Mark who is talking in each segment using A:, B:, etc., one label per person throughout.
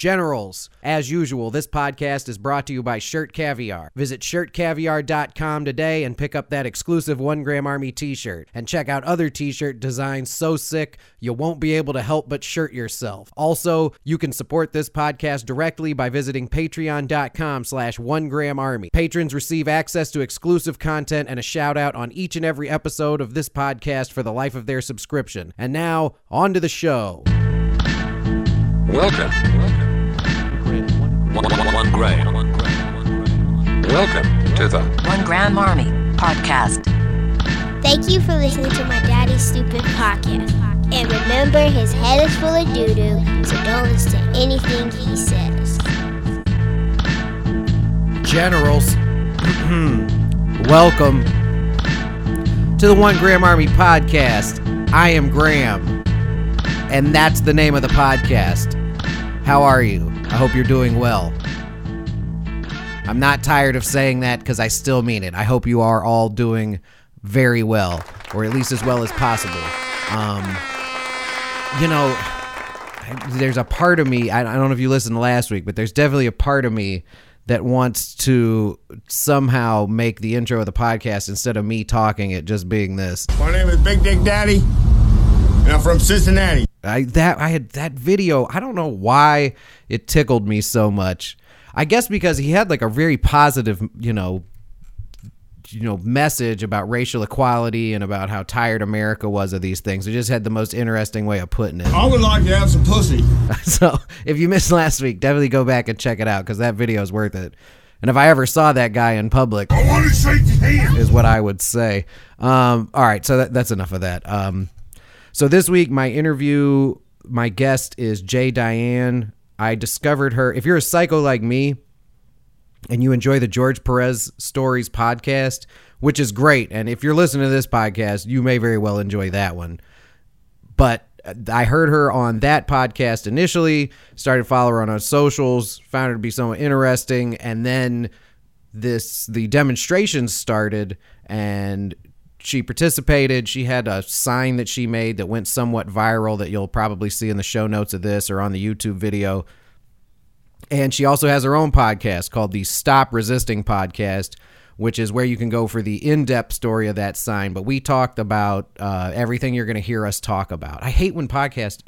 A: Generals, as usual, this podcast is brought to you by Shirt Caviar. Visit shirtcaviar.com today and pick up that exclusive One Gram Army t shirt. And check out other t shirt designs so sick you won't be able to help but shirt yourself. Also, you can support this podcast directly by visiting patreon.com slash one gram army. Patrons receive access to exclusive content and a shout out on each and every episode of this podcast for the life of their subscription. And now, on to the show.
B: Welcome. One, one, one gram. Welcome to the
C: One Gram Army Podcast.
D: Thank you for listening to my daddy's stupid podcast. And remember, his head is full of doo doo, so don't listen to anything he says.
A: Generals, mm-hmm. welcome to the One Gram Army podcast. I am Graham, and that's the name of the podcast. How are you? I hope you're doing well. I'm not tired of saying that because I still mean it. I hope you are all doing very well, or at least as well as possible. Um, you know, there's a part of me, I I don't know if you listened last week, but there's definitely a part of me that wants to somehow make the intro of the podcast instead of me talking it just being this.
E: My name is Big Dick Daddy, and I'm from Cincinnati.
A: I that I had that video. I don't know why it tickled me so much. I guess because he had like a very positive, you know, you know, message about racial equality and about how tired America was of these things. It just had the most interesting way of putting it.
E: I would like to have some pussy.
A: So if you missed last week, definitely go back and check it out because that video is worth it. And if I ever saw that guy in public,
E: I want to shake his hand.
A: is what I would say. Um, all right, so that, that's enough of that. Um, so this week, my interview, my guest is Jay Diane. I discovered her. If you're a psycho like me, and you enjoy the George Perez Stories podcast, which is great, and if you're listening to this podcast, you may very well enjoy that one. But I heard her on that podcast initially, started following her on socials, found her to be somewhat interesting, and then this the demonstrations started and she participated. She had a sign that she made that went somewhat viral that you'll probably see in the show notes of this or on the YouTube video. And she also has her own podcast called the Stop Resisting Podcast, which is where you can go for the in depth story of that sign. But we talked about uh, everything you're going to hear us talk about. I hate when podcast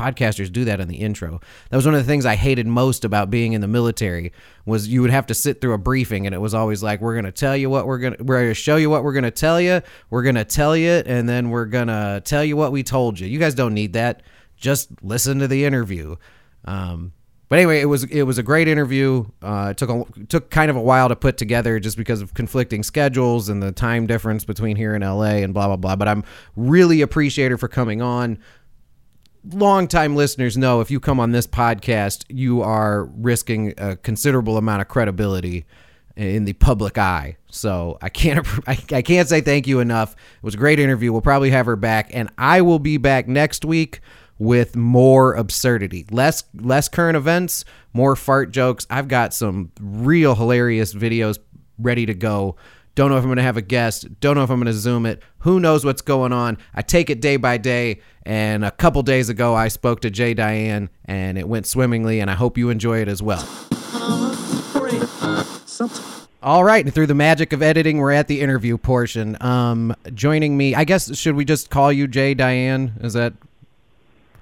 A: podcasters do that in the intro. That was one of the things I hated most about being in the military was you would have to sit through a briefing and it was always like we're going to tell you what we're going to we're going to show you what we're going to tell you. We're going to tell you and then we're going to tell you what we told you. You guys don't need that. Just listen to the interview. Um, but anyway, it was it was a great interview. Uh, it took a, took kind of a while to put together just because of conflicting schedules and the time difference between here and LA and blah blah blah. But I'm really appreciate her for coming on. Longtime listeners know if you come on this podcast, you are risking a considerable amount of credibility in the public eye. So I can't I, can't say thank you enough. It was a great interview. We'll probably have her back, and I will be back next week with more absurdity, less less current events, more fart jokes. I've got some real hilarious videos ready to go. Don't know if I'm going to have a guest. Don't know if I'm going to zoom it. Who knows what's going on? I take it day by day. And a couple days ago, I spoke to Jay Diane, and it went swimmingly. And I hope you enjoy it as well. All right, and through the magic of editing, we're at the interview portion. Um, joining me, I guess, should we just call you Jay Diane? Is that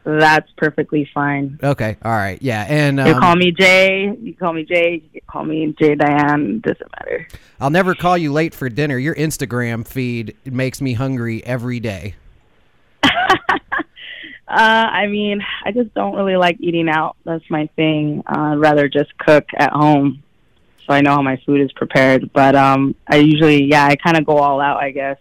F: That's perfectly fine.
A: okay? All right, yeah. And
F: You
A: um,
F: call me Jay. You call me Jay. You call me Jay Diane. Doesn't matter.
A: I'll never call you late for dinner. Your Instagram feed makes me hungry every day.
F: Uh, I mean, I just don't really like eating out. That's my thing. Uh, I'd rather just cook at home, so I know how my food is prepared. But um, I usually, yeah, I kind of go all out. I guess.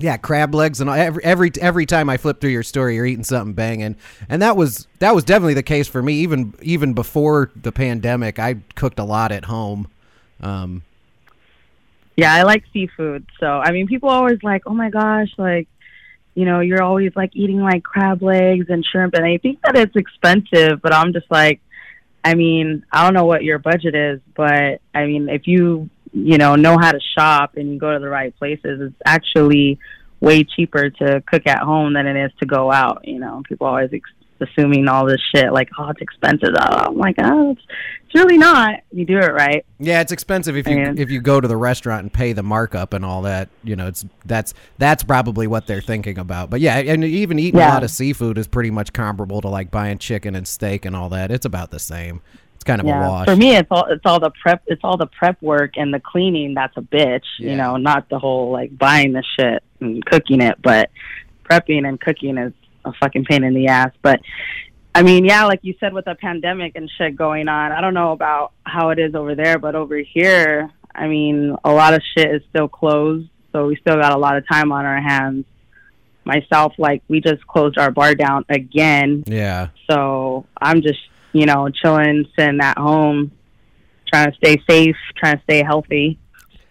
A: Yeah, crab legs and every every every time I flip through your story, you're eating something banging, and that was that was definitely the case for me. Even even before the pandemic, I cooked a lot at home. Um,
F: Yeah, I like seafood. So I mean, people always like, oh my gosh, like, you know, you're always like eating like crab legs and shrimp, and I think that it's expensive. But I'm just like, I mean, I don't know what your budget is, but I mean, if you you know know how to shop and you go to the right places, it's actually way cheaper to cook at home than it is to go out. You know, people always ex- assuming all this shit like, oh, it's expensive. Oh, I'm like, oh, it's, it's really not. You do it right.
A: Yeah, it's expensive if you
F: And-
A: if you go to the restaurant and pay the markup and all that. You know, it's that's that's probably what they're thinking about. But yeah, and even eating a lot of seafood is pretty much comparable to like buying chicken and steak and all that. It's about the same. It's kind of a
F: Yeah.
A: wash.
F: For me, it's all it's all the prep. It's all the prep work and the cleaning. That's a bitch.
A: Yeah.
F: You know, not the whole like buying the shit and cooking it, but prepping and cooking is a fucking pain in the ass. But I mean, yeah, like you said, with the pandemic and shit going on, I don't know about how it is over there, but over here, I mean, a lot of shit is still closed, so we still got a lot of time on our hands. Myself, like, we just closed our bar down again,
A: yeah.
F: so I'm just, you know, chilling, sitting at home, trying to stay safe, trying to stay healthy,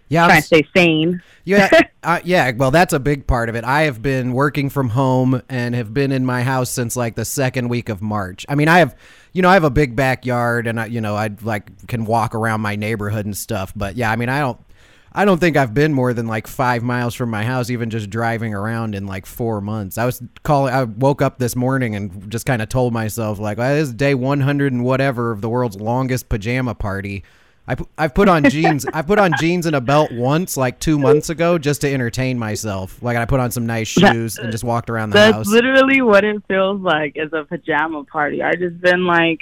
A: Yeah, I'm
F: trying to stay sane.
A: Yeah, uh, yeah. Well, that's a big part of it. I have been working from home and have been in my house since like the second week of March. I mean, I have, you know, I have a big backyard and I, you know, I like can walk around my neighborhood and stuff. But yeah, I mean, I don't, I don't think I've been more than like five miles from my house, even just driving around in like four months. I was calling. I woke up this morning and just kind of told myself like, well, this is day one hundred and whatever of the world's longest pajama party. I I've put on jeans. I've put on jeans and a belt once, like two months ago, just to entertain myself. Like I put on some nice shoes and just walked around the
F: That's
A: house.
F: That's literally what it feels like is a pajama party. I just been like,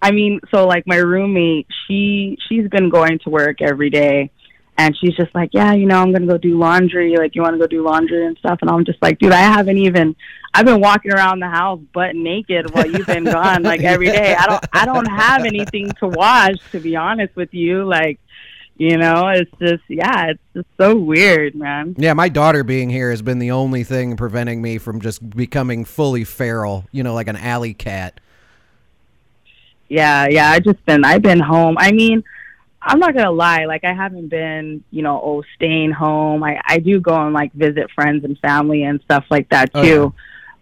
F: I mean, so like my roommate, she she's been going to work every day, and she's just like, yeah, you know, I'm gonna go do laundry. Like, you want to go do laundry and stuff? And I'm just like, dude, I haven't even. I've been walking around the house butt naked while you've been gone, like every day. I don't, I don't have anything to wash, to be honest with you. Like, you know, it's just, yeah, it's just so weird, man.
A: Yeah, my daughter being here has been the only thing preventing me from just becoming fully feral. You know, like an alley cat.
F: Yeah, yeah. I just been I've been home. I mean, I'm not gonna lie, like I haven't been, you know, oh staying home. I I do go and like visit friends and family and stuff like that
A: Oh,
F: too.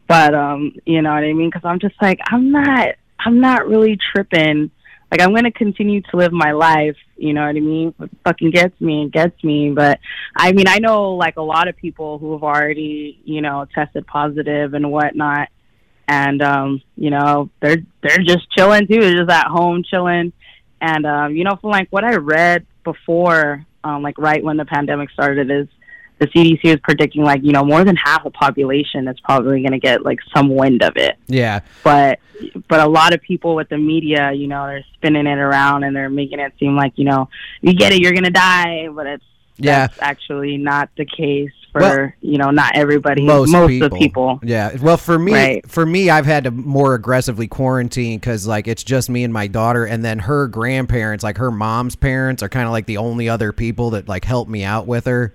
F: But um, you know what I mean? Because I'm just like I'm not I'm not really tripping. Like I'm gonna continue to live my life. You know what I mean? What fucking gets me, it gets me. But I mean, I know like a lot of people who have already, you know, tested positive and whatnot and um, you know they're they're just chilling too. They're just at home chilling, and um, you know from like what I read before, um, like right when the pandemic started, is the CDC is predicting like you know more than half the population is probably going to get like some wind of it.
A: Yeah,
F: But but a lot of people with the media, you know, they're spinning it around and they're making it seem like you know you get it, you're going to die, but it's
A: Yeah.
F: that's actually not the case for
A: Well,
F: you know not everybody,
A: most,
F: most,
A: people.
F: of people.
A: Yeah. Well, for me,
F: Right.
A: for me, I've had to more aggressively quarantine because like it's just me and my daughter, and then her grandparents, like her mom's parents, are kind of like the only other people that like help me out with her.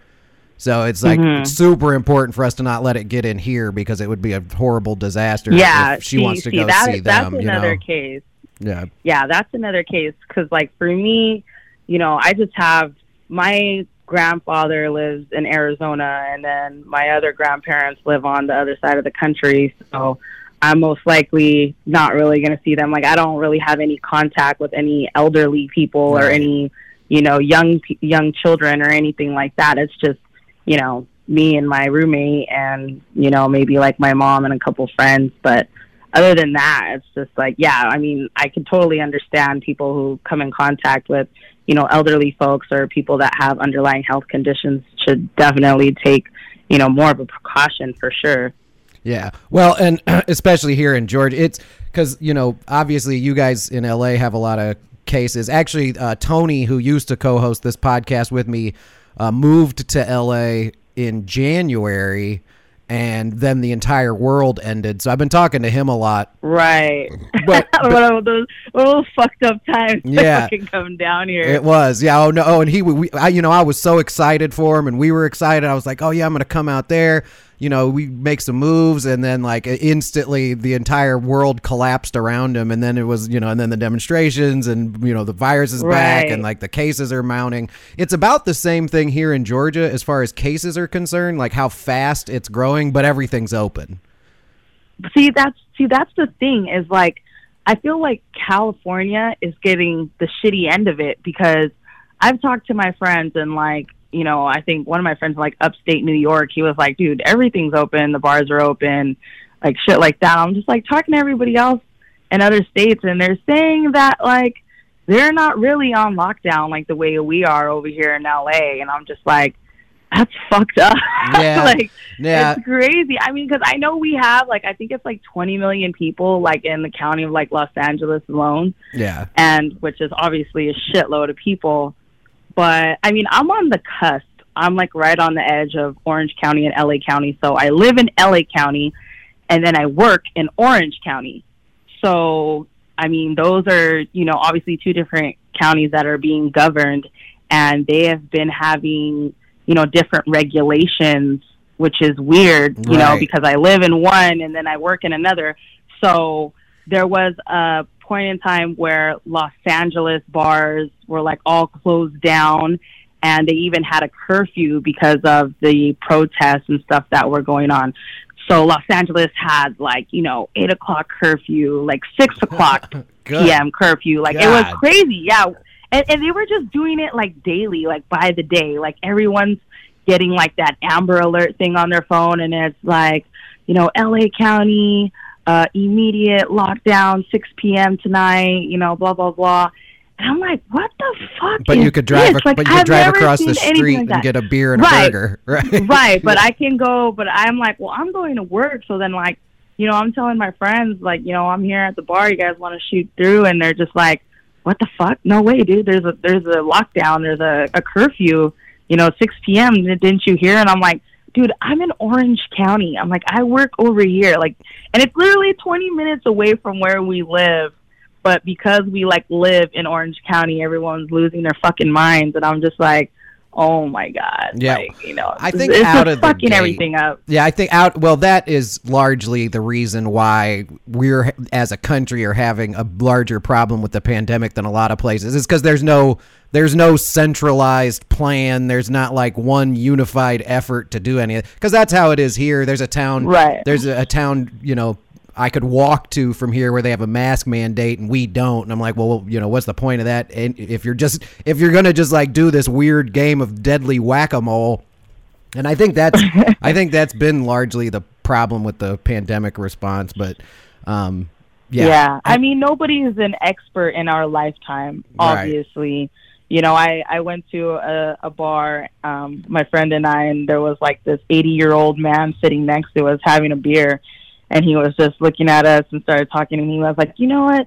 A: So it's like
F: Mm-hmm.
A: it's super important for us to not let it get in here because it would be a horrible disaster.
F: Yeah,
A: if she
F: see,
A: wants to
F: see,
A: go
F: that,
A: see
F: that's
A: them. You
F: another
A: know.
F: case.
A: Yeah.
F: Yeah, that's another case because, like, for me, you know, I just have my grandfather lives in Arizona, and then my other grandparents live on the other side of the country. So I'm most likely not really going to see them. Like, I don't really have any contact with any elderly people or any, you know, young young children or anything like that. It's just, you know, me and my roommate, and you know, maybe like my mom and a couple friends, but other than that, it's just like, yeah, I mean, I can totally understand people who come in contact with, you know, elderly folks or people that have underlying health conditions should definitely take, you know, more of a precaution for sure.
A: Yeah. Well, and especially here in Georgia, it's because, you know, obviously you guys in LA have a lot of cases. Actually, uh, Tony, who used to co host this podcast with me, uh, moved to LA in January and then the entire world ended. So I've been talking to him a lot.
F: Right.
A: But-
F: one of those, one of those fucked up times
A: Yeah.
F: come down here.
A: It was, yeah. Oh no, oh, and he, we, I, you know, I was so excited for him, and we were excited. I was like, oh yeah, I'm gonna come out there. You know, we make some moves, and then like instantly, the entire world collapsed around him, and then it was, you know, and then the demonstrations, and you know, the virus is back, and like the cases are mounting. It's about the same thing here in Georgia as far as cases are concerned, like how fast it's growing, but everything's open.
F: see that's see that's the thing is like I feel like California is getting the shitty end of it because I've talked to my friends and like you know I think one of my friends like upstate New York he was like dude everything's open the bars are open like shit like that. I'm just like talking to everybody else in other states, and they're saying that like they're not really on lockdown like the way we are over here in LA, and I'm just like, that's fucked up.
A: Yeah.
F: like
A: Yeah.
F: it's crazy. I mean, because I know we have like I think it's like 20 million people like in the county of like Los Angeles alone
A: Yeah.
F: and which is obviously a shitload of people. But I mean, I'm on the cusp. I'm like right on the edge of Orange County and LA County. So I live in LA County and then I work in Orange County. So, I mean, those are, you know, obviously two different counties that are being governed and they have been having, you know, different regulations, which is weird, you know, because I live in one and then I work in another. So there was a point in time where Los Angeles bars were like all closed down and they even had a curfew because of the protests and stuff that were going on. So Los Angeles had like, you know, eight o'clock curfew, like six o'clock PM curfew. Like it was crazy. Yeah. And, and they were just doing it like daily, like by the day. Like everyone's getting like that Amber Alert thing on their phone, and it's like, you know, LA County, uh, immediate lockdown, 6 p.m. tonight, you know, blah, blah, blah. And I'm like, what the fuck?
A: But you could drive. ac-
F: Like,
A: but you could
F: I've
A: drive across the street
F: like
A: and get a beer and a burger. Right.
F: right, but I can go, but I'm like, well, I'm going to work. So then, like, you know, I'm telling my friends, like, you know, I'm here at the bar. You guys want to shoot through? And they're just like, what the fuck? No way, dude. There's a there's a lockdown. There's a, a curfew. You know, 6 p.m. Didn't you hear? And I'm like, dude, I'm in Orange County. I'm like, I work over here, like, and it's literally 20 minutes away from where we live. But because we like live in Orange County, everyone's losing their fucking minds, and I'm just like, oh my god,
A: Yeah.
F: like, you know,
A: I think
F: it's
A: out of
F: fucking
A: gate-
F: everything up.
A: Yeah, I think out. Well, that is largely the reason why we're as a country are having a larger problem with the pandemic than a lot of places. Is because there's no there's no centralized plan. There's not like one unified effort to do any. Because that's how it is here. There's a town.
F: Right.
A: There's a, a town. You know. I could walk to from here where they have a mask mandate and we don't. And I'm like, well, you know, what's the point of that? And if you're just if you're gonna just like do this weird game of deadly whack a mole, and I think that's I think that's been largely the problem with the pandemic response. But um, yeah,
F: Yeah. I mean, nobody is an expert in our lifetime,
A: Right.
F: You know, I, I went to a, a bar, um, my friend and I, and there was like this 80 year old man sitting next to us having a beer. And he was just looking at us and started talking. And he was like, you know what?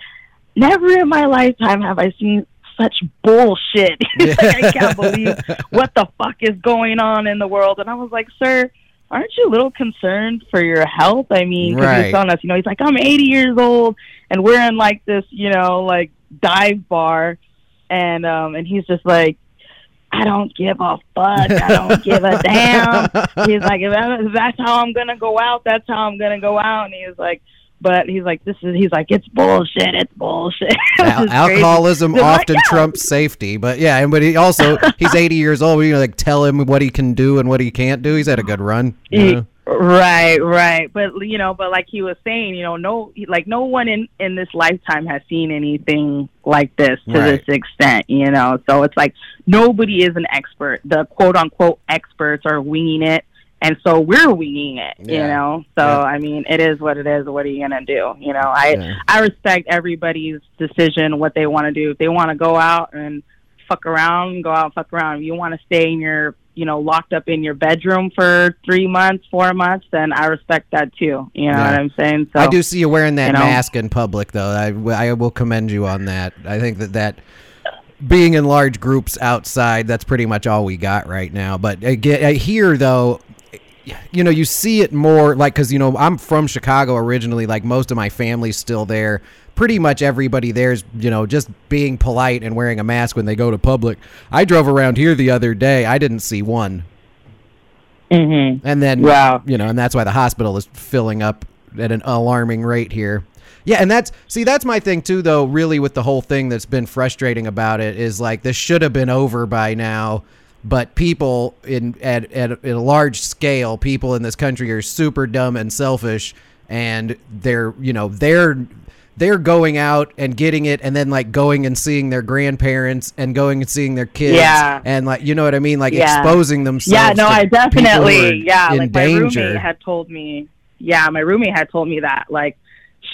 F: Never in my lifetime have I seen such bullshit. He's like, I can't believe what the fuck is going on in the world. And I was like, sir, aren't you a little concerned for your health? I mean, because
A: Right.
F: he's telling us, you know, he's like, I'm 80 years old and we're in like this, you know, like dive bar. And, um, and he's just like, I don't give a fuck. I don't give a damn. He's like, if, if that's how I'm gonna go out, that's how I'm gonna go out. And he's like, but he's like, this is. He's like, it's bullshit. It's bullshit.
A: Al- alcoholism
F: like,
A: often
F: yeah.
A: trumps safety. But yeah, and but he also he's 80 years old. You know, like tell him what he can do and what he can't do. He's had a good run. you
F: He-
A: know?
F: Right, right. But you know, but like he was saying, you know, no, like no one in in this lifetime has seen anything like this to
A: Right.
F: this extent. You know, so it's like nobody is an expert. The quote unquote experts are winging it, and so we're winging it. You know, so
A: Yeah.
F: I mean, it is what it is. What are you gonna do? You know, I
A: Yeah.
F: I respect everybody's decision, what they want to do. If they want to go out and fuck around, go out and fuck around. If you want to stay in your, you know, locked up in your bedroom for three months, four months, then I respect that too. You know
A: Yeah.
F: what I'm saying? So
A: I do see you wearing that
F: you know.
A: mask in public, though. I, I will commend you on that. I think that that being in large groups outside, that's pretty much all we got right now. But uh, again, uh, here though, you know, you see it more like because you know I'm from Chicago originally. Like most of my family's still there. Pretty much everybody there's you know just being polite and wearing a mask when they go to public. I drove around here the other day. I didn't see one.
F: Mm-hmm.
A: And then,
F: Wow.
A: you know, and that's why the hospital is filling up at an alarming rate here. Yeah, and that's see, that's my thing too, though. Really, with the whole thing that's been frustrating about it is like this should have been over by now, but people in at at, at a large scale, people in this country are super dumb and selfish, and they're you know they're they're going out and getting it and then like going and seeing their grandparents and going and seeing their kids
F: Yeah.
A: and like you know what I mean like
F: Yeah.
A: exposing themselves
F: Yeah, no, I
A: people who are
F: definitely, yeah, like my
A: danger
F: roommate had told me. yeah, my roommate had told me that like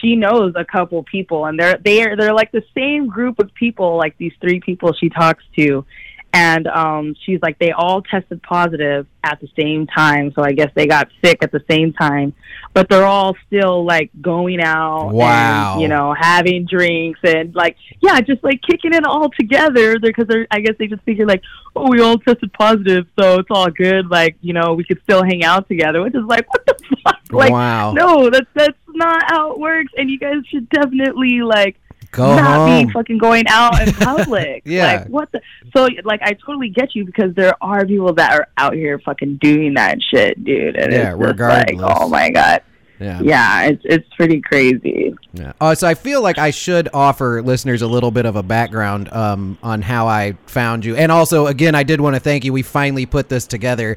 F: she knows a couple people and they're they're they're like the same group of people like these three people she talks to and um she's like they all tested positive at the same time. So i guess they got sick at the same time. But they're all still like going out
A: Wow.
F: and you know having drinks and like yeah just like kicking it all together. Because they're i guess they just figure like oh we all tested positive so it's all good. Like you know we could still hang out together which is like what the fuck? Like
A: Wow.
F: no that's that's not how it works. And you guys should definitely like
A: Go
F: not
A: home.
F: be fucking going out in public.
A: Yeah.
F: Like what the so like I totally get you because there are people that are out here fucking doing that shit, dude. And
A: Yeah,
F: it's just like,
A: regardless.
F: oh my god.
A: Yeah.
F: Yeah, it's it's pretty crazy.
A: Yeah. Uh, so I feel like I should offer listeners a little bit of a background um, on how I found you, and also, again, I did want to thank you. We finally put this together.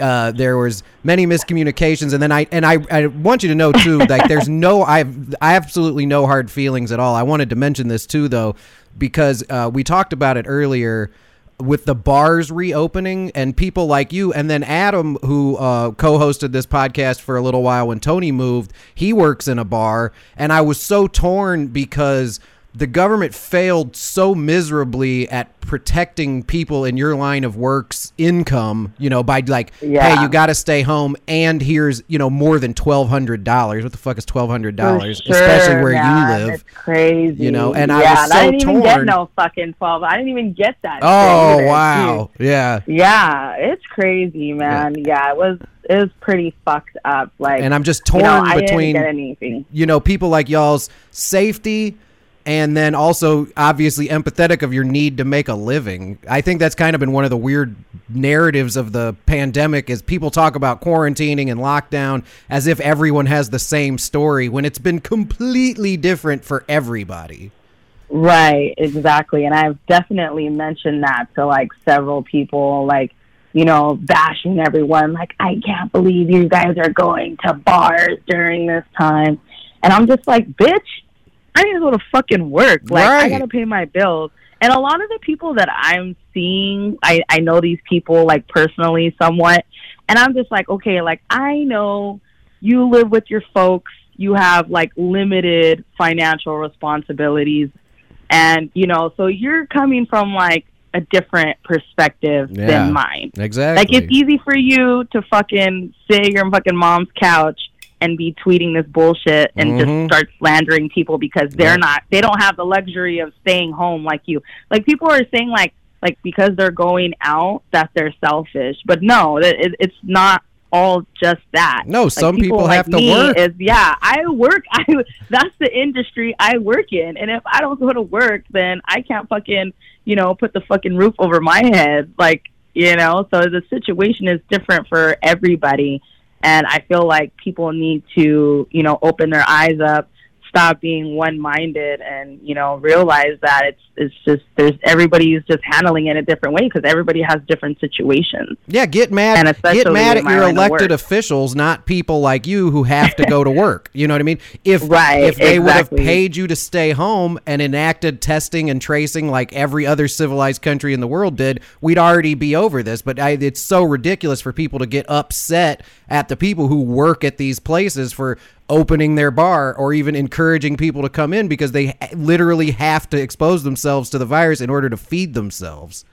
A: Uh, there was many miscommunications, and then I and I, I want you to know too, like there's no I I absolutely no hard feelings at all. I wanted to mention this too, though, because uh, we talked about it earlier with the bars reopening and people like you and then adam who uh, co-hosted this podcast for a little while when tony moved he works in a bar and i was so torn because the government failed so miserably at protecting people in your line of work's income you know by like
F: Yeah.
A: hey you got to stay home and here's you know more than $1200 what the fuck is $1200
F: For
A: especially where
F: man.
A: you live
F: It's crazy.
A: You know, and I
F: yeah,
A: was
F: and
A: so
F: I didn't even get no fucking twelve. I didn't even get that.
A: oh
F: either,
A: wow yeah
F: dude. Yeah, it's crazy, man. Yeah. it was it was pretty fucked up. Like
A: and i'm just
F: you
A: torn
F: know, I
A: between
F: didn't get anything.
A: you know, people like y'all's safety and then also obviously empathetic of your need to make a living. I think that's kind of been one of the weird narratives of the pandemic is people talk about quarantining and lockdown as if everyone has the same story when it's been completely different for everybody.
F: Right, exactly. And I've definitely mentioned that to like several people, like, you know, bashing everyone, like, I can't believe you guys are going to bars during this time. And I'm just like, bitch, I need to go to fucking work. Like, I gotta pay my bills. And a lot of the people that I'm seeing, I, I know these people like personally somewhat. And I'm just like, okay, like, I know you live with your folks, you have like limited financial responsibilities and you know so you're coming from like a different perspective
A: Yeah.
F: than mine
A: Exactly.
F: like it's easy for you to fucking sit your fucking mom's couch and be tweeting this bullshit and
A: Mhm.
F: just start slandering people because they're
A: Yeah.
F: not they don't have the luxury of staying home like you like people are saying like like because they're going out that they're selfish but no it, it, it's not all just that
A: No,
F: Like,
A: some people
F: like
A: have to
F: me
A: work.
F: Is yeah, I work. I that's the industry I work in, and if I don't go to work, then I can't fucking you know put the fucking roof over my head. Like you know, so the situation is different for everybody, and I feel like people need to you know open their eyes up, stop being one minded, and you know realize that it's it's just there's everybody's just handling it a different way because everybody has different situations.
A: Yeah, get mad.
F: And especially
A: Get mad at your elected officials, not people like you who have to go to work. You know what I mean? If
F: Right,
A: if they would have paid you to stay home and enacted testing and tracing like every other civilized country in the world did, we'd already be over this. But I, it's so ridiculous for people to get upset at the people who work at these places for opening their bar or even encouraging people to come in because they literally have to expose themselves to the virus in order to feed themselves.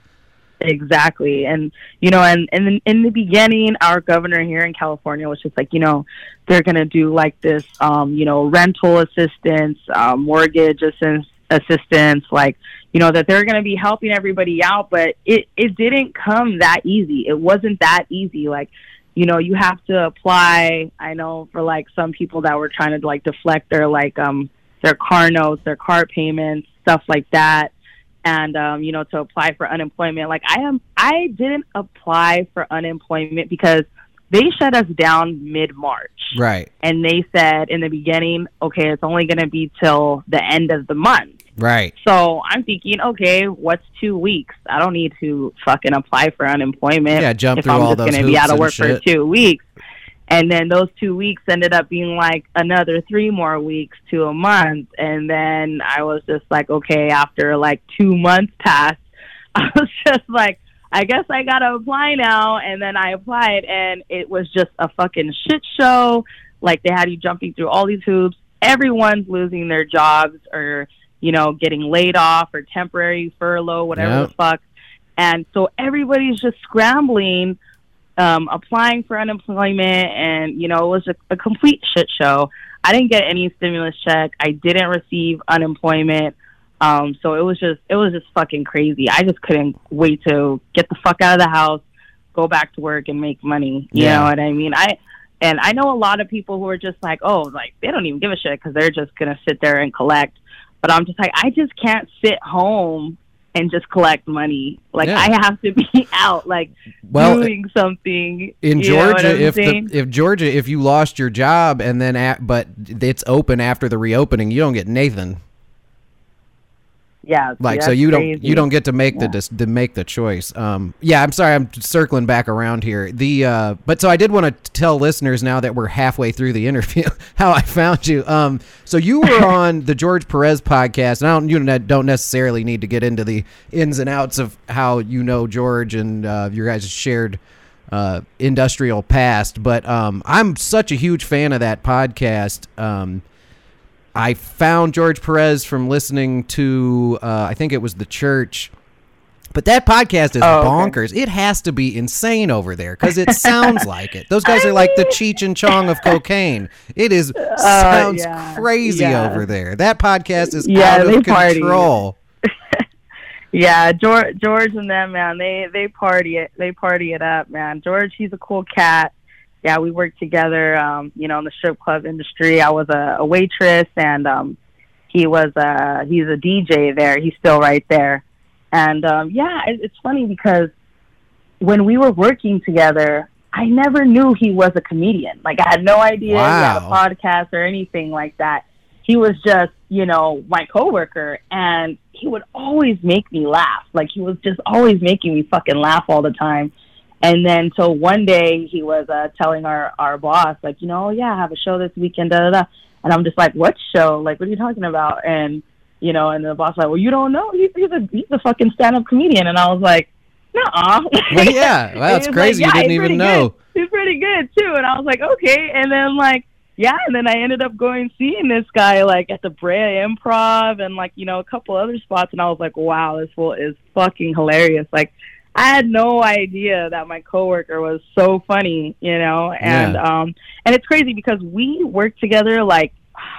F: Exactly. And, you know, and, and in, the beginning, our governor here in California was just like, you know, they're going to do like this, um, you know, rental assistance, um, mortgage assistance, assistance, like, you know, that they're going to be helping everybody out. But it, it didn't come that easy. It wasn't that easy. Like, you know, you have to apply. I know for like some people that were trying to like deflect their like, um, their car notes, their car payments, stuff like that and um, you know to apply for unemployment like i am i didn't apply for unemployment because they shut us down mid march
A: Right.
F: and they said in the beginning okay it's only going to be till the end of the month
A: Right.
F: so i'm thinking okay what's two weeks i don't need to fucking apply for unemployment
A: Yeah, jump
F: if
A: through
F: i'm
A: all
F: just
A: those
F: going to be out of work for
A: shit.
F: two weeks and then those two weeks ended up being like another three more weeks to a month. And then I was just like, okay, after like two months passed, I was just like, I guess I gotta apply now. And then I applied, and it was just a fucking shit show. Like they had you jumping through all these hoops. Everyone's losing their jobs or you know getting laid off or temporary furlough, whatever
A: Yep.
F: the fuck. And so everybody's just scrambling, um, applying for unemployment, and you know it was a, a complete shit show. I didn't get any stimulus check. I didn't receive unemployment. Um, so it was just it was just fucking crazy. I just couldn't wait to get the fuck out of the house, go back to work and make money. You
A: Yeah.
F: know what I mean? I and I know a lot of people who are just like, oh, like they don't even give a shit because they're just gonna sit there and collect. But I'm just like, I just can't sit home and just collect money. Like
A: Yeah.
F: I have to be out, like
A: Well,
F: doing something.
A: in
F: you know what
A: Georgia, if the, if Georgia, if you lost your job and then at, but it's open after the reopening, you don't get Nathan.
F: Yeah,
A: Like so, you don't you don't get to make the
F: Yeah.
A: dis- to make the choice. Um, yeah, I'm sorry, I'm circling back around here. The uh, but so I did want to tell listeners now that we're halfway through the interview how I found you. Um, so you were on the George Perez podcast, and I don't you don't necessarily need to get into the ins and outs of how you know George and uh, your guys' shared uh, industrial past, but um, I'm such a huge fan of that podcast. Um, I found George Perez from listening to, uh, I think it was the church. But that podcast is
F: Oh, okay.
A: bonkers. It has to be insane over there because it sounds like it. Those guys are like the Cheech and Chong of cocaine. It is sounds
F: Uh, yeah,
A: crazy
F: yeah.
A: over there. That podcast is
F: Yeah,
A: out of
F: party.
A: control.
F: Yeah, George, George and them, man, they they party it, they party it up, man. George, he's a cool cat. Yeah, we worked together, um, you know, in the strip club industry. I was a, a waitress, and um, he was a, he's a DJ there. He's still right there, and um, yeah, it, it's funny because when we were working together, I never knew he was a comedian. Like I had no idea he had a podcast or anything like that. He was just, you know, my coworker and he would always make me laugh. Like he was just always making me fucking laugh all the time. And then so one day he was uh telling our our boss like, you know, oh, yeah, I have a show this weekend, da da da. And I'm just like, what show? Like, what are you talking about? And you know, and the boss was like, well, you don't know? He's, he's a he's a fucking stand up comedian. And I was like, Nuh-uh.
A: Well, yeah. Wow, that's
F: And he was
A: crazy. You
F: "Yeah,
A: didn't
F: he's
A: even know."
F: good. He's pretty good too. And I was like, okay. And then like, yeah. And then I ended up going seeing this guy like at the Brea Improv and like you know a couple other spots. And I was like, wow, this fool is fucking hilarious. Like, I had no idea that my coworker was so funny, you know. And
A: Yeah.
F: um, and it's crazy because we worked together like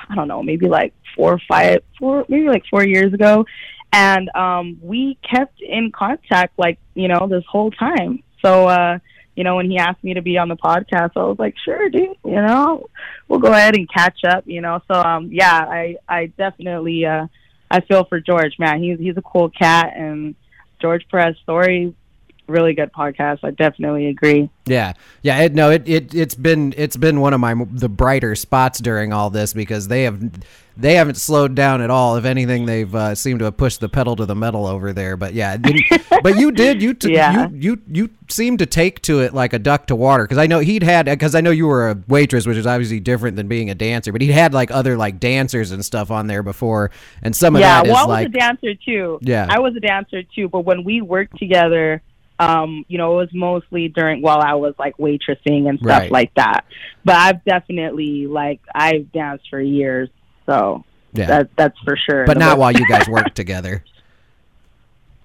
F: I don't know, maybe like four or five, four, maybe like four years ago. And um, we kept in contact, like, you know, this whole time. So, uh, you know, when he asked me to be on the podcast, I was like, sure, dude, you know, we'll go ahead and catch up, you know. So, um, yeah, I, I definitely, uh, I feel for George, man. He's, he's a cool cat. And George Perez story, really good podcast. I definitely agree.
A: Yeah, yeah. It, no, it, it it's been it's been one of my the brighter spots during all this because they have they haven't slowed down at all. If anything, they've uh, seemed to have pushed the pedal to the metal over there. But yeah, but you did you, t-
F: Yeah.
A: you you you seemed to take to it like a duck to water because I know he'd had because I know you were a waitress, which is obviously different than being a dancer. But he'd had like other like dancers and stuff on there before, and some of
F: yeah,
A: that is
F: well, I was
A: like
F: a dancer too.
A: Yeah.
F: I was a dancer too. But when we worked together, um, you know, it was mostly during while I was like waitressing and stuff
A: Right.
F: like that. But I've definitely like I've danced for years, so
A: yeah,
F: that that's for sure.
A: but not while you guys worked together.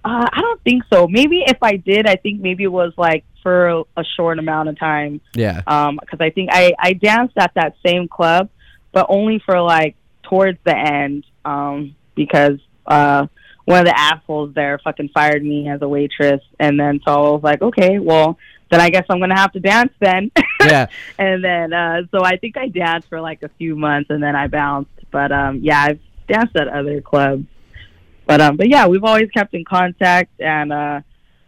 F: Uh, I don't think so. Maybe if I did, I think maybe it was like for a, a short amount of time.
A: Yeah,
F: Um, because I think I I danced at that same club, but only for like towards the end. Um, because uh, one of the assholes there fucking fired me as a waitress, and then so I was like, okay, well then I guess I'm gonna have to dance then.
A: yeah.
F: and then uh, so I think I danced for like a few months, and then I bounced. But um, yeah, I've danced at other clubs. But um, but yeah, we've always kept in contact, and uh,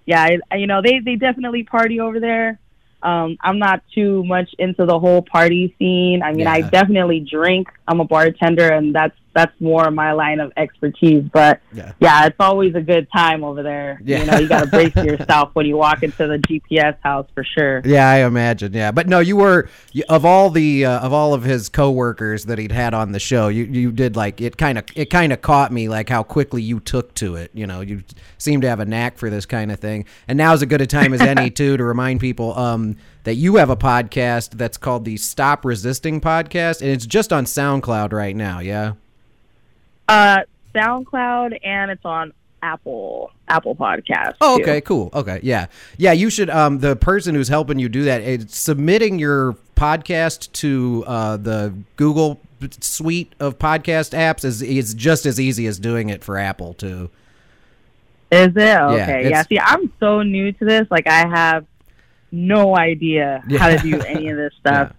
F: yeah, I, you know, they they definitely party over there. Um, I'm not too much into the whole party scene. I mean, I definitely drink. I'm a bartender, and that's that's more my line of expertise. But
A: Yeah.
F: yeah, it's always a good time over there.
A: Yeah.
F: You know, you got to brace yourself when you walk into the GPS house for sure.
A: Yeah, I imagine. Yeah, but no, you were of all the uh, of all of his coworkers that he'd had on the show. You you did like it kind of it kind of caught me like how quickly you took to it. You know, you seem to have a knack for this kind of thing. And now's a good a time as any too to remind people um, that you have a podcast that's called the Stop Resisting podcast, and it's just on SoundCloud right now. Yeah.
F: Uh, SoundCloud and it's on Apple Apple Podcast.
A: Oh,
F: too.
A: okay, cool. Okay, yeah, yeah. You should. Um, the person who's helping you do that, it's submitting your podcast to uh, the Google suite of podcast apps is is just as easy as doing it for Apple too.
F: Is it okay?
A: it's-
F: Yeah, See, I'm so new to this. Like, I have no idea how to do any of this stuff.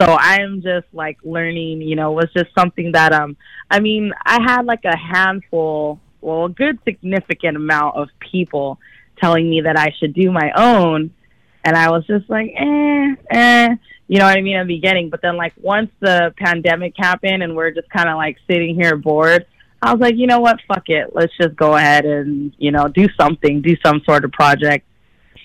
F: So I am just like learning. You know, was just something that um. I mean, I had like a handful, well, a good significant amount of people telling me that I should do my own, and I was just like, eh, eh. You know what I mean in the beginning, but then like once the pandemic happened and we're just kind of like sitting here bored, I was like, you know what, fuck it, let's just go ahead and you know do something, do some sort of project.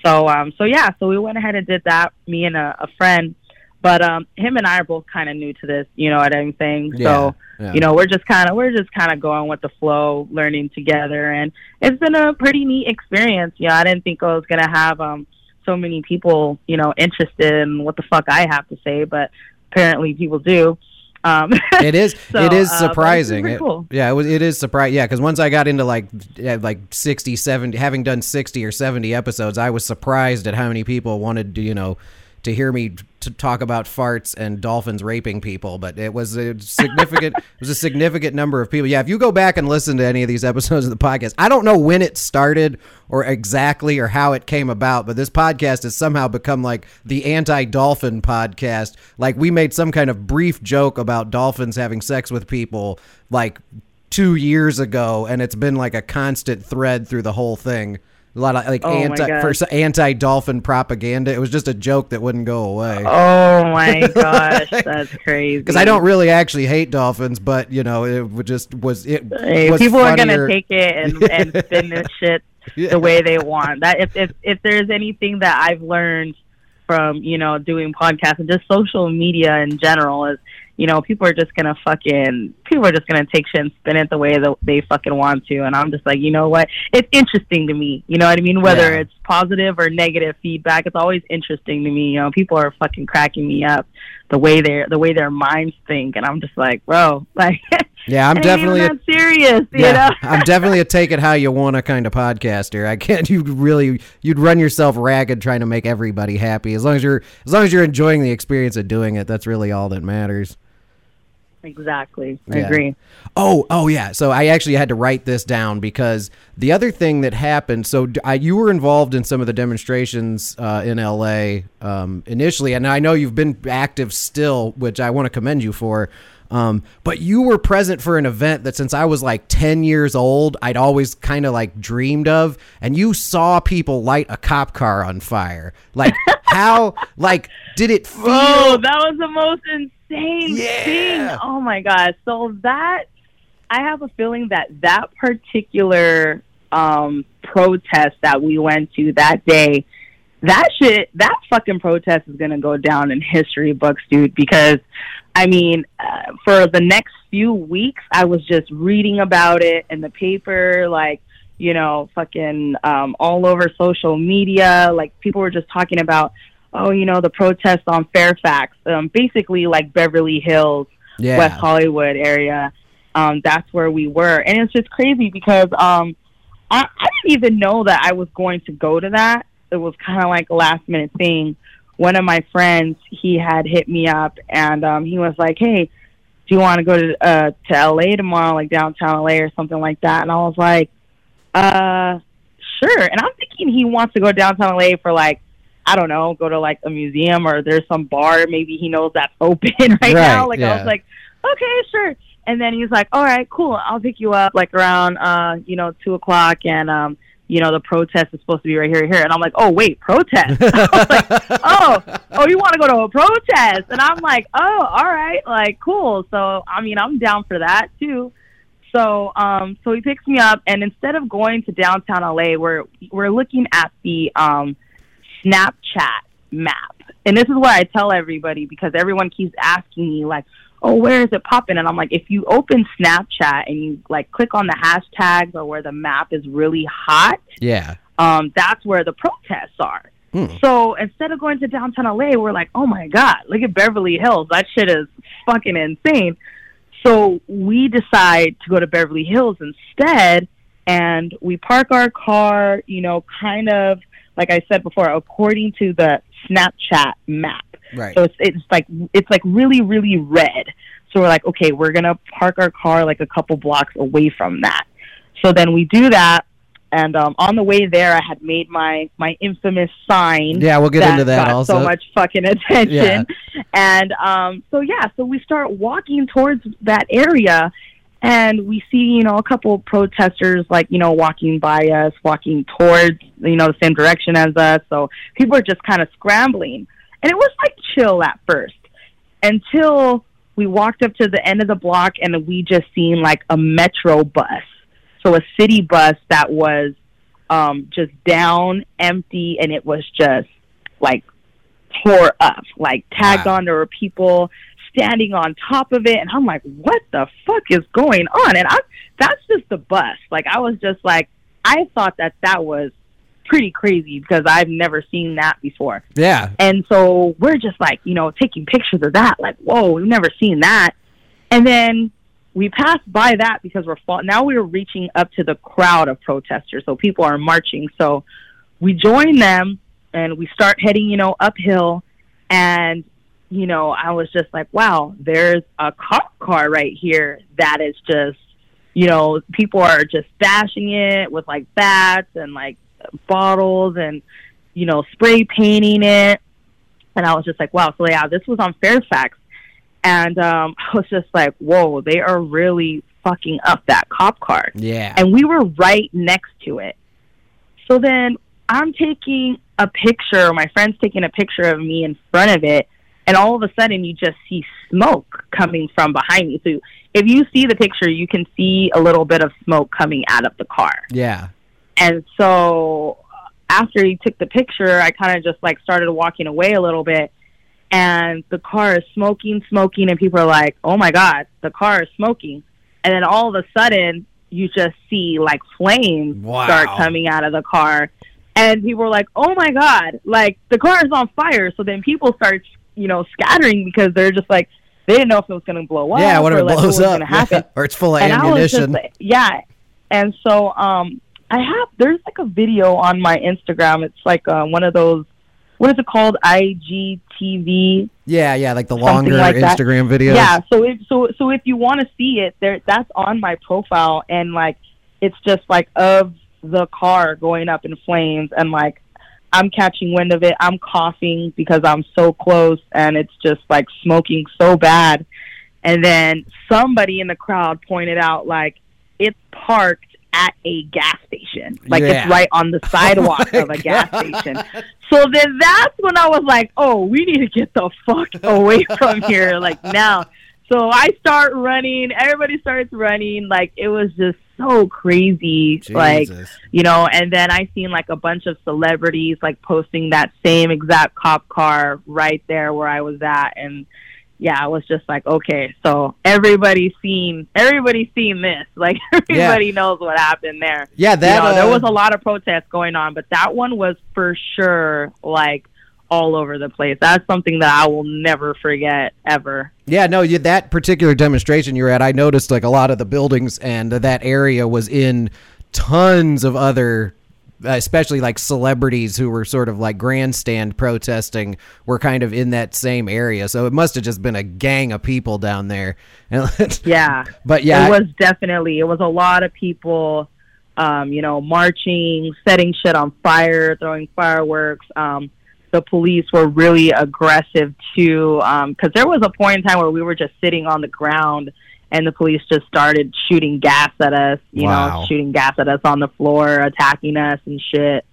F: So um, so yeah, so we went ahead and did that, me and a, a friend. But um, him and I are both kind of new to this, you know what I'm saying? so
A: yeah.
F: you know, we're just kind of we're just kind of going with the flow, learning together, and it's been a pretty neat experience. You know, I didn't think I was gonna have um so many people, you know, interested in what the fuck I have to say, but apparently people do. Um,
A: It is.
F: So,
A: it is
F: uh,
A: surprising.
F: super
A: It-
F: cool.
A: yeah, it was. It is surprising. Yeah, because once I got into like yeah, like 60, 70, having done sixty or seventy episodes, I was surprised at how many people wanted to you know to hear me to talk about farts and dolphins raping people. But it was a significant. it was a significant number of people. Yeah, if you go back and listen to any of these episodes of the podcast, I don't know when it started or exactly or how it came about, but this podcast has somehow become like the anti-dolphin podcast. Like we made some kind of brief joke about dolphins having sex with people like 2 years ago and it's been like a constant thread through the whole thing. A lot of like
F: Oh
A: anti for anti dolphin propaganda. It was just a joke that wouldn't go away.
F: oh my gosh, that's crazy.
A: Because I don't really actually hate dolphins, but you know, it just was it
F: Hey,
A: was
F: people are gonna take it and, and spin this shit
A: Yeah.
F: the way they want. That if, if if there's anything that I've learned from you know doing podcasts and just social media in general is you know people are just gonna fucking people are just gonna take shit and spin it the way that they fucking want to, and I'm just like you know what it's interesting to me. You know what I mean? Whether
A: Yeah.
F: it's positive or negative feedback, it's always interesting to me. You know, people are fucking cracking me up the way their the way their minds think, and I'm just like, bro, like.
A: Yeah, I'm definitely a,
F: even that serious, you
A: yeah,
F: know.
A: I'm definitely a take it how you want to kind of podcaster. I can't. You really you'd run yourself ragged trying to make everybody happy. As long as you're as long as you're enjoying the experience of doing it, that's really all that matters.
F: Exactly. I
A: Yeah.
F: agree.
A: Oh, oh yeah. So I actually had to write this down because the other thing that happened. So I, you were involved in some of the demonstrations uh, in L.A. Um, initially, and I know you've been active still, which I want to commend you for. Um, but you were present for an event that since I was like 10 years old, I'd always kind of like dreamed of. And you saw people light a cop car on fire. Like, how, like, did it feel?
F: Oh, that was the most insane
A: Yeah.
F: thing. Oh my god. So that I have a feeling that that particular um protest that we went to that day, that shit, that fucking protest is gonna go down in history books, dude. Because I mean, uh, for the next few weeks, I was just reading about it in the paper, like you know, fucking um, all over social media. Like people were just talking about, oh, you know, the protest on Fairfax, um, basically like Beverly Hills,
A: Yeah.
F: West Hollywood area. Um, that's where we were, and it's just crazy because um, I, I didn't even know that I was going to go to that. It was kind of like a last minute thing. One of my friends, he had hit me up, and um, he was like, "Hey, do you want to go to uh, to LA tomorrow, like downtown LA or something like that?" And I was like, "Uh, sure." And I'm thinking he wants to go downtown LA for like, I don't know, go to like a museum or there's some bar maybe he knows that's open right, now.
A: Right,
F: Like I was like, okay, sure. And then he's like, all right, cool. I'll pick you up like around, uh, you know, two o'clock, and um, you know, the protest is supposed to be right here, here. And I'm like, oh wait, protest. I was like, oh, oh, you want to go to a protest? And I'm like, oh, all right, like cool. So I mean, I'm down for that too. So, um, so he picks me up, and instead of going to downtown LA, we're we're looking at the um, Snapchat map, and this is what I tell everybody because everyone keeps asking me like, "Oh, where is it popping?" And I'm like, if you open Snapchat and you like click on the hashtags or where the map is really hot,
A: Yeah.
F: um, that's where the protests are. So instead of going to downtown LA, we're like, oh my God, look at Beverly Hills. That shit is fucking insane. So we decide to go to Beverly Hills instead, and we park our car, you know, kind of like I said before, according to the Snapchat map.
A: Right.
F: So it's it's like it's like really really red. So we're like, okay, we're gonna park our car like a couple blocks away from that. So then we do that, and um, on the way there, I had made my my infamous sign.
A: Yeah, we'll get into that
F: got
A: also.
F: So much fucking attention, and um, so yeah, so we start walking towards that area, and we see you know a couple of protesters like you know walking by us, walking towards you know the same direction as us. So people are just kind of scrambling, and it was like chill at first until we walked up to the end of the block and we just seen like a metro bus so a city bus that was um just down empty and it was just like tore up like tagged
A: Wow.
F: on there were people standing on top of it and i'm like what the fuck is going on and i that's just the bus like i was just like i thought that that was pretty crazy because i've never seen that before
A: Yeah.
F: and so we're just like, you know, taking pictures of that, like, whoa, we've never seen that. And then we passed by that because we're fall- now we were reaching up to the crowd of protesters. So people are marching. So we join them and we start heading, you know, uphill. And, you know, I was just like, wow, there's a cop car right here that is just, you know, people are just bashing it with like bats and like bottles and, you know, spray painting it. And I was just like, wow. So yeah, this was on Fairfax. And um, I was just like, whoa, they are really fucking up that cop car.
A: Yeah.
F: And we were right next to it. So then I'm taking a picture, my friend's taking a picture of me in front of it. And all of a sudden, you just see smoke coming from behind me. So if you see the picture, you can see a little bit of smoke coming out of the car.
A: yeah.
F: And so uh, after he took the picture, I kind of just like started walking away a little bit. And the car is smoking, smoking, and people are like, "Oh my god, the car is smoking!" And then all of a sudden, you just see like flames
A: Wow.
F: start coming out of the car, and people are like, "Oh my god, like the car is on fire!" So then people start, you know, scattering because they're just like they didn't know if it was going to blow up
A: Yeah. What if
F: or
A: it
F: like,
A: blows up?
F: going to happen
A: Yeah. Or it's full of
F: and was just
A: ammunition.
F: yeah. And so um I have there's like a video on my Instagram. It's like uh, one of those what is it called? IGTV.
A: yeah. Yeah. Like the longer
F: like that.
A: Instagram videos.
F: Yeah, so if so so if you want to see it, there that's on my profile and like it's just like of the car going up in flames and like I'm catching wind of it. I'm coughing because I'm so close and it's just like smoking so bad. And then somebody in the crowd pointed out like it's parked at a gas station. Like
A: Yeah.
F: it's right on the oh sidewalk
A: my
F: of a gas station. So then that's when I was like, oh, we need to get the fuck away from here, like now. So I start running, everybody starts running. Like it was just so crazy. Like, you know, and then I seen like a bunch of celebrities like posting that same exact cop car right there where I was at. And yeah, I was just like, okay, so everybody's seen, everybody's seen this. Like everybody knows what happened there
A: Yeah. That.
F: you know,
A: uh,
F: there was a lot of protests going on, but that one was for sure like all over the place. That's something that I will never forget ever.
A: Yeah, no, you, that particular demonstration you were at, I noticed like a lot of the buildings and that area was in tons of other, especially like celebrities who were sort of like grandstand protesting were kind of in that same area. So it must have just been a gang of people down there.
F: Yeah.
A: But yeah,
F: It was definitely it was a lot of people um, you know, marching, setting shit on fire, throwing fireworks. Um the police were really aggressive too because there was a point in time where we were just sitting on the ground and the police just started shooting gas at us you
A: Wow.
F: know shooting gas at us on the floor attacking us and shit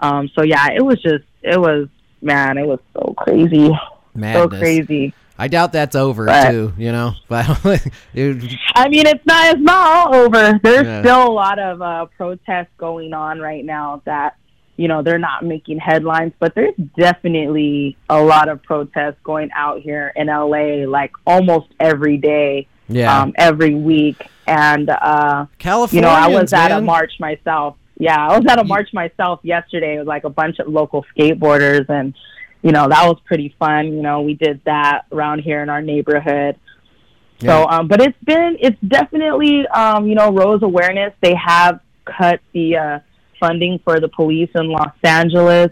F: um so yeah it was just it was man it was so crazy so crazy
A: I doubt that's over
F: But-
A: too. You know, but it-
F: I mean, it's not it's not all over. There's
A: Yeah.
F: still a lot of uh, protests going on right now that you know they're not making headlines, but there's definitely a lot of protests going out here in LA, like almost every day,
A: yeah,
F: um, every week, and uh,
A: California.
F: you know, I was at a march myself. Yeah, I was at a march myself yesterday with like a bunch of local skateboarders, and you know that was pretty fun. You know, we did that around here in our neighborhood. So, um, but it's been, it's definitely, um, you know, Rose awareness. They have cut the uh, funding for the police in Los Angeles.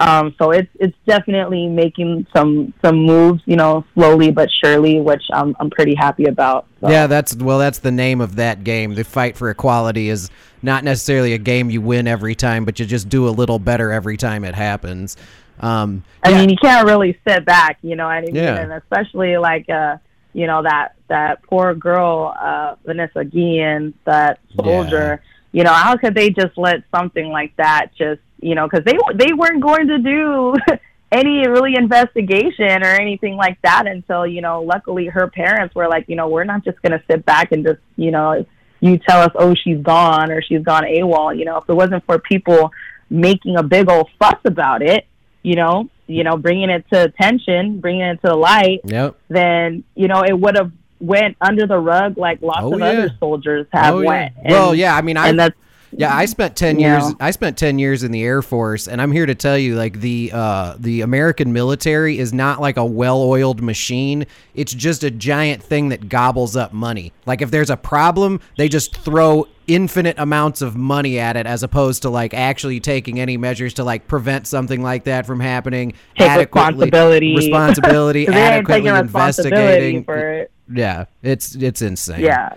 F: Um, so it's it's definitely making some some moves, you know, slowly but surely, which I'm I'm pretty happy about. So.
A: Yeah, that's well, that's the name of that game. The fight for equality is not necessarily a game you win every time, but you just do a little better every time it happens. Um,
F: I
A: yeah,
F: mean, you can't really sit back, you know what I mean?
A: Yeah.
F: And especially like, uh, you know, that, that poor girl, uh, Vanessa Guillen, that soldier, you know, how could they just let something like that just, you know, cause they, they weren't going to do any really investigation or anything like that until, you know, luckily her parents were like, you know, we're not just going to sit back and just, you know, you tell us, oh, she's gone or she's gone AWOL. You know, if it wasn't for people making a big old fuss about it, you know, you know, bringing it to attention, bringing it to the light,
A: Yep.
F: then you know it would have went under the rug like lots
A: Oh,
F: of
A: yeah.
F: other soldiers have
A: Oh, yeah.
F: went.
A: well, yeah. I mean, I
F: that's
A: Yeah, I spent ten years.
F: know?
A: I spent ten years in the Air Force, and I'm here to tell you, like the uh, the American military is not like a well-oiled machine. It's just a giant thing that gobbles up money. Like if there's a problem, they just throw infinite amounts of money at it, as opposed to like actually taking any measures to like prevent something like that from happening.
F: Take
A: adequately-
F: responsibility.
A: responsibility,
F: 'Cause they ain't
A: adequately investigating.
F: for it.
A: Yeah, it's it's insane.
F: Yeah.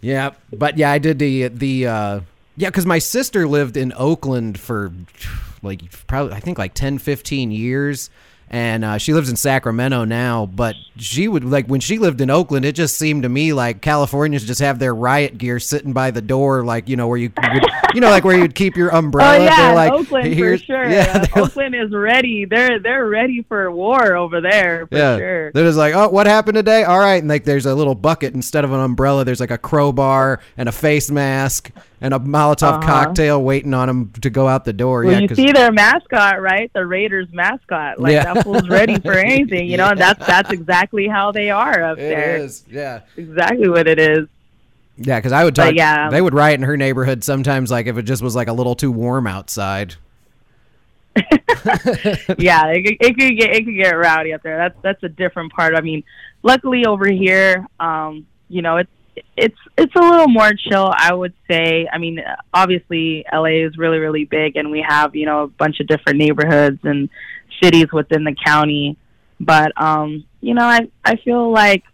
A: Yeah, but yeah, I did the the uh yeah, cuz my sister lived in Oakland for like probably I think like 10 15 years and uh, she lives in Sacramento now, but she would like when she lived in Oakland, it just seemed to me like Californians just have their riot gear sitting by the door, like you know where you, you know, like where you'd keep your umbrella.
F: Oh yeah,
A: They're like,
F: Oakland for sure.
A: Yeah,
F: Uh, Oakland is ready. They're they're ready for war over there for
A: yeah.
F: sure.
A: They're just like, oh, what happened today? All right, and like there's a little bucket instead of an umbrella. There's like a crowbar and a face mask and a Molotov cocktail waiting on him to go out the door.
F: Uh-huh. Well,
A: yeah,
F: you see their mascot, right? The Raiders mascot. Like
A: Yeah.
F: that fool's ready for anything. You know,
A: Yeah.
F: that's that's exactly how they are up
A: it
F: there.
A: is. Yeah,
F: Exactly what it is.
A: yeah. Because I would
F: But
A: talk.
F: yeah.
A: they would riot in her neighborhood sometimes, like if it just was like a little too warm outside.
F: yeah, it, could- it could get it could get rowdy up there. That's that's a different part. I mean, luckily over here, um, you know, it's it's it's a little more chill. I would say. I mean, obviously, LA is really really big, and we have you know a bunch of different neighborhoods and cities within the county. But um, you know, I I feel like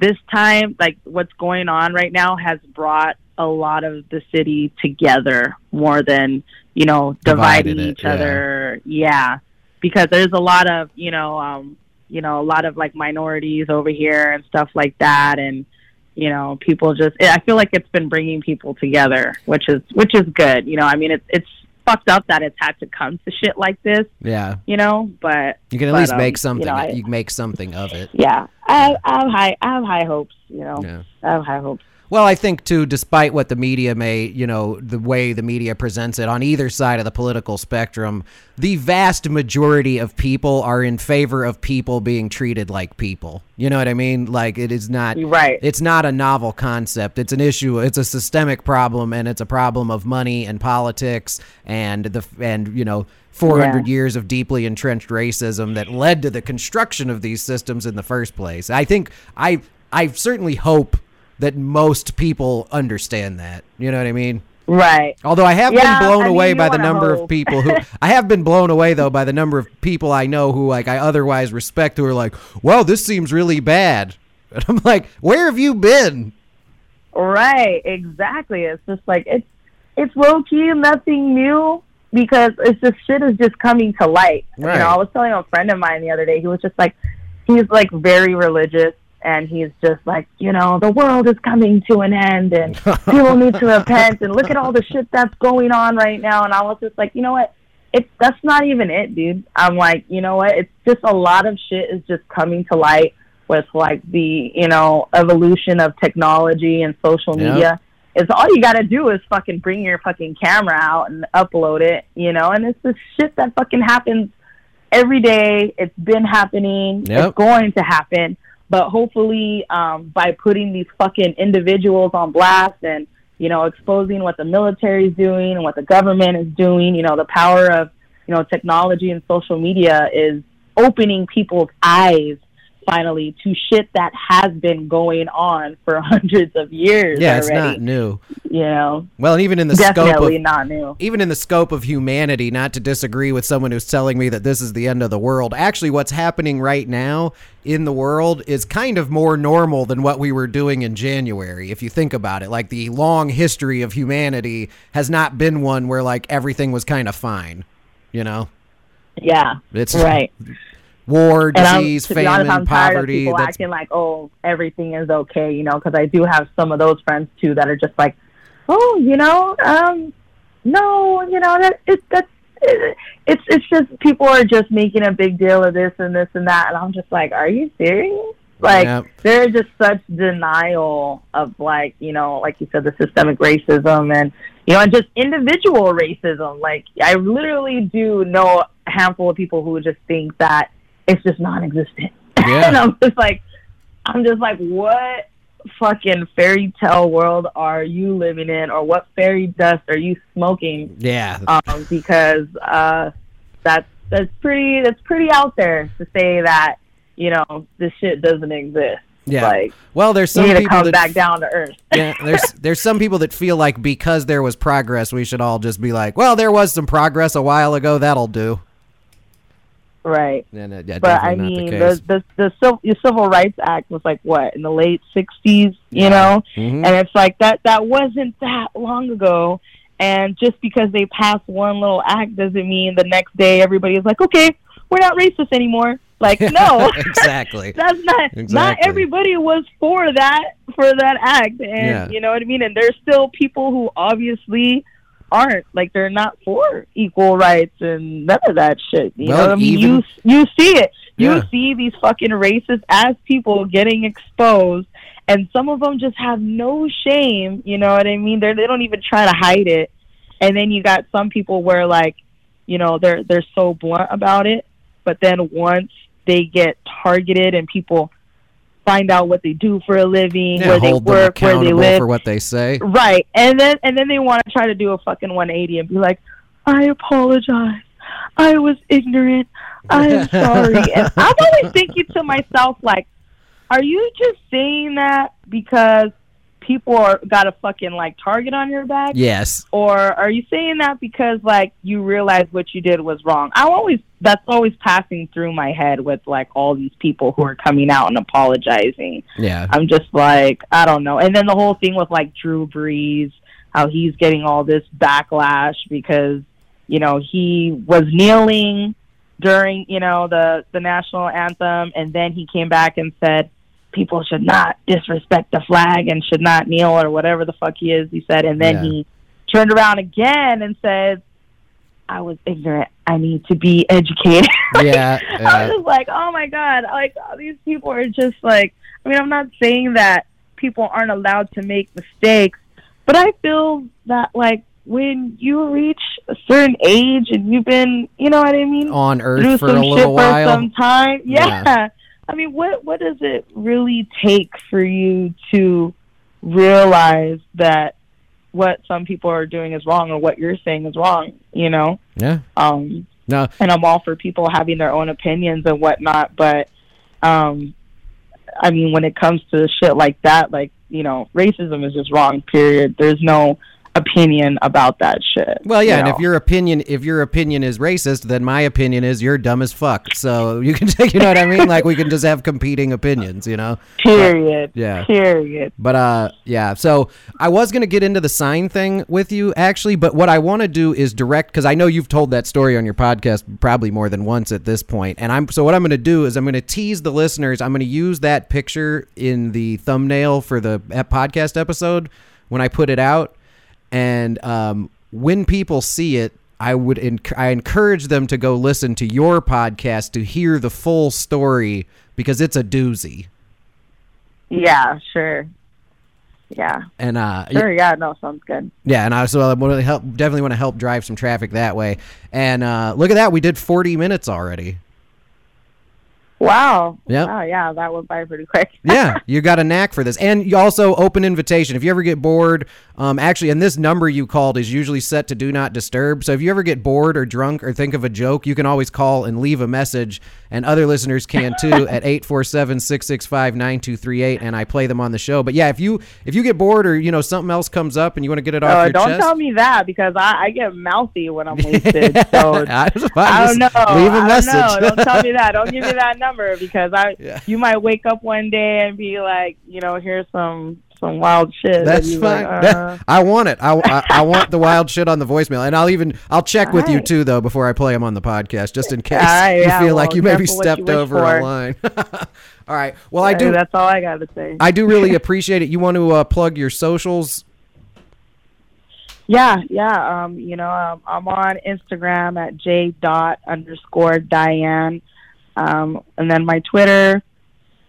F: this time, like what's going on right now, has brought a lot of the city together more than you know
A: Divided
F: dividing
A: it,
F: each
A: yeah.
F: other. Yeah, because there's a lot of you know um, you know a lot of like minorities over here and stuff like that, and you know people just I feel like it's been bringing people together, which is which is good. You know, I mean it's it's fucked up that it's had to come to shit like this.
A: Yeah,
F: You know, but
A: you can at
F: But,
A: least
F: um,
A: make
F: you
A: something.
F: know, I-
A: you make something of it.
F: yeah, I, I have high I have high hopes. You know,
A: Yeah.
F: I have high hopes.
A: Well, I think too, despite what the media may, you know, the way the media presents it on either side of the political spectrum, the vast majority of people are in favor of people being treated like people. You know what I mean? Like it is not
F: right.
A: It's not a novel concept. It's an issue. It's a systemic problem, and it's a problem of money and politics and the and you know. 400
F: Yeah.
A: years of deeply entrenched racism that led to the construction of these systems in the first place. I think I I certainly hope that most people understand that. You know what I mean?
F: Right.
A: Although I have
F: Yeah,
A: been blown
F: I mean,
A: away by the number of people who I have been blown away though by the number of people I know who like I otherwise respect who are like, "Well, this seems really bad." And I'm like, "Where have you been?"
F: Right, exactly. It's just like it's it's low key nothing new because it's just shit is just coming to light.
A: Right.
F: You know, I was telling a friend of mine the other day, he was just like he's like very religious and he's just like, you know, the world is coming to an end and people need to repent and look at all the shit that's going on right now and I was just like, you know what? it's that's not even it, dude. I'm like, you know what? It's just a lot of shit is just coming to light with like the you know evolution of technology and social media. It's all you got to do is fucking bring your fucking camera out and upload it, you know. And it's the shit that fucking happens every day. It's been happening.
A: Yep.
F: It's going to happen. But hopefully, um, by putting these fucking individuals on blast and you know exposing what the military is doing and what the government is doing, you know, the power of you know technology and social media is opening people's eyes finally to shit that has been going on for hundreds of years
A: Yeah, it's not new.
F: you know,
A: Well, even in the scope
F: definitely
A: of
F: not new.
A: even in the scope of humanity, not to disagree with someone who's telling me that this is the end of the world. Actually, what's happening right now in the world is kind of more normal than what we were doing in January, if you think about it. Like the long history of humanity has not been one where like everything was kind of fine, you know?
F: Yeah,
A: It's
F: right.
A: war, disease,
F: be honest,
A: famine,
F: I'm
A: poverty.
F: people acting like, oh, everything is okay, you know, because I do have some of those friends too that are just like, oh, you know, um, no, you know, that it, that's it, it's it's just people are just making a big deal of this and this and that, and I'm just like, are you serious? Like
A: Yep.
F: there's just such denial of like you know, like you said, the systemic racism and you know, and just individual racism. Like I literally do know a handful of people who just think that it's just non-existent,
A: Yeah.
F: and I'm just like, I'm just like, what fucking fairy tale world are you living in, or what fairy dust are you smoking?
A: yeah.
F: um, because uh, that's that's pretty that's pretty out there to say that you know this shit doesn't exist.
A: yeah.
F: Like
A: well, there's some
F: need to
A: people
F: come
A: that
F: back down to earth.
A: yeah, there's there's some people that feel like because there was progress, we should all just be like, well, there was some progress a while ago. That'll do.
F: Right.
A: And, uh, yeah,
F: But I mean, the
A: the
F: the the, Civil, the Civil Rights Act was like what in the late '60s, you know,
A: Mhm.
F: and it's like that that wasn't that long ago. And just because they passed one little act doesn't mean the next day everybody is like, okay, we're not racist anymore. Like, no,
A: exactly.
F: that's not not everybody was for that for that act and
A: Yeah.
F: you know what i mean and there's still people who obviously aren't. Like they're not for equal rights and none of that shit. You
A: Well,
F: know what i mean?
A: even-
F: you you see it. You
A: Yeah.
F: see these fucking racist ass people getting exposed and some of them just have no shame you know what i mean? They they don't even try to hide it. And then you got some people where like you know they're they're so blunt about it but then once they get targeted and people find out what they do for a living,
A: Yeah,
F: where they work, where they live,
A: for what they say.
F: right? And then and then they want to try to do a fucking 180 and be like, "I apologize, I was ignorant, I am sorry." and I'm always thinking to myself, like, "Are you just saying that because people are got a fucking like target on your back?"
A: Yes.
F: or are you saying that because like you realize what you did was wrong i always that's always passing through my head with like all these people who are coming out and apologizing
A: Yeah.
F: i'm just like i don't know and then the whole thing with like drew brees how he's getting all this backlash because you know he was kneeling during you know the the national anthem and then he came back and said people should not disrespect the flag and should not kneel or whatever the fuck he is he said and then
A: Yeah.
F: he turned around again and said i was ignorant i need to be educated
A: Yeah.
F: I was like, oh my god, like all these people are just like. I mean, I'm not saying that people aren't allowed to make mistakes, but I feel that like when you reach a certain age and you've been, you know what I mean,
A: On Earth for
F: some
A: a
F: shit
A: little
F: for
A: while.
F: some time, yeah.
A: Yeah.
F: I mean, what what does it really take for you to realize that what some people are doing is wrong or what you're saying is wrong? You know.
A: Yeah.
F: Um,
A: No.
F: and I'm all for people having their own opinions and whatnot. But, um, I mean, when it comes to shit like that, like you know, racism is just wrong. Period. There's no opinion about that shit.
A: Well, yeah,
F: you
A: and
F: know?
A: if your opinion if your opinion is racist, then my opinion is you're dumb as fuck. So you can take, you know what I mean? Like we can just have competing opinions, you know?
F: period.
A: Yeah.
F: Period.
A: But uh yeah, so I was going to get into the sign thing with you actually, but what I want to do is direct cuz I know you've told that story on your podcast probably more than once at this point. And I'm so what I'm going to do is I'm going to tease the listeners. I'm going to use that picture in the thumbnail for the podcast episode when I put it out and um when people see it I would enc- I encourage them to go listen to your podcast to hear the full story because it's a doozy.
F: Yeah, sure. Yeah,
A: And uh,
F: sure. Yeah, no, sounds good.
A: Yeah, and I so I want to help definitely want to help drive some traffic that way. And uh, look at that, we did 40 minutes already.
F: Wow.
A: Yep.
F: Wow, yeah, that went by pretty quick.
A: Yeah, you got a knack for this, and you also open invitation. If you ever get bored, um, actually, and this number you called is usually set to do not disturb. So if you ever get bored or drunk or think of a joke, you can always call and leave a message, and other listeners can too at 847-665-9238, and I play them on the show. But yeah, if you if you get bored or you know something else comes up and you want to get it off
F: Oh,
A: your
F: don't
A: chest,
F: tell me that because I, I get mouthy when I'm wasted. So
A: I
F: I don't know.
A: Leave a message.
F: Don't, don't tell me that. Don't give me that number because I
A: Yeah.
F: you might wake up one day and be like, you know, here's some some wild shit.
A: That's fine.
F: like,
A: Yeah,
F: uh,
A: I want it. I, I, I want the wild shit on the voicemail, and I'll even I'll check with you too though before I play them on the podcast, just in case
F: Alright,
A: you
F: yeah,
A: feel like you maybe
F: what you
A: stepped over
F: for.
A: a line. all right. Well, I do.
F: That's all I got to say.
A: I do really appreciate it. You want to uh, plug your socials?
F: Yeah, yeah. Um, you know, um, I'm on Instagram at j dot underscore Diane, um, and then my Twitter,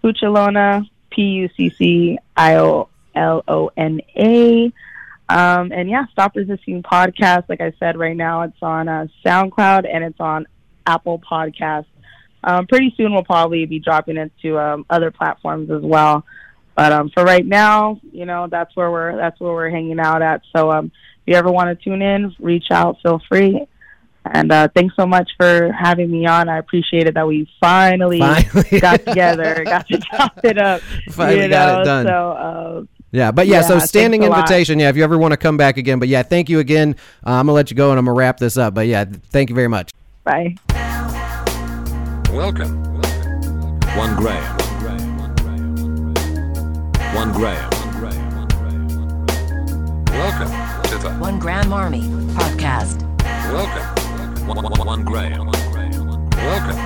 F: Pucciolona, P U C C I O L O N A. Um, and yeah, Stop Resisting podcast. Like I said, right now it's on uh, SoundCloud and it's on Apple Podcasts. Um, pretty soon we'll probably be dropping it to um, other platforms as well. But um, for right now, you know, that's where we're that's where we're hanging out at. So um, if you ever want to tune in, reach out, feel free. And uh, thanks so much for having me on. I appreciate it that we finally,
A: Finally.
F: got together, got to chop it up.
A: Finally
F: you
A: got it done.
F: So uh,
A: Yeah, but yeah,
F: Yeah,
A: so standing invitation. Yeah, if you ever want to come back again. But yeah, thank you again. Uh, I'm gonna let you go, and I'm gonna wrap this up. But yeah, thank you very much.
F: bye.
B: Welcome. One Graham. One Graham. Welcome to the
C: One Grand Army Podcast.
B: Welcome. One, one, one Graham. Welcome.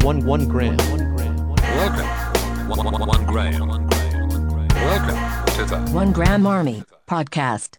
G: One one gram.
B: Welcome. One, one, one Graham. Welcome to the
C: One Grand Army Podcast.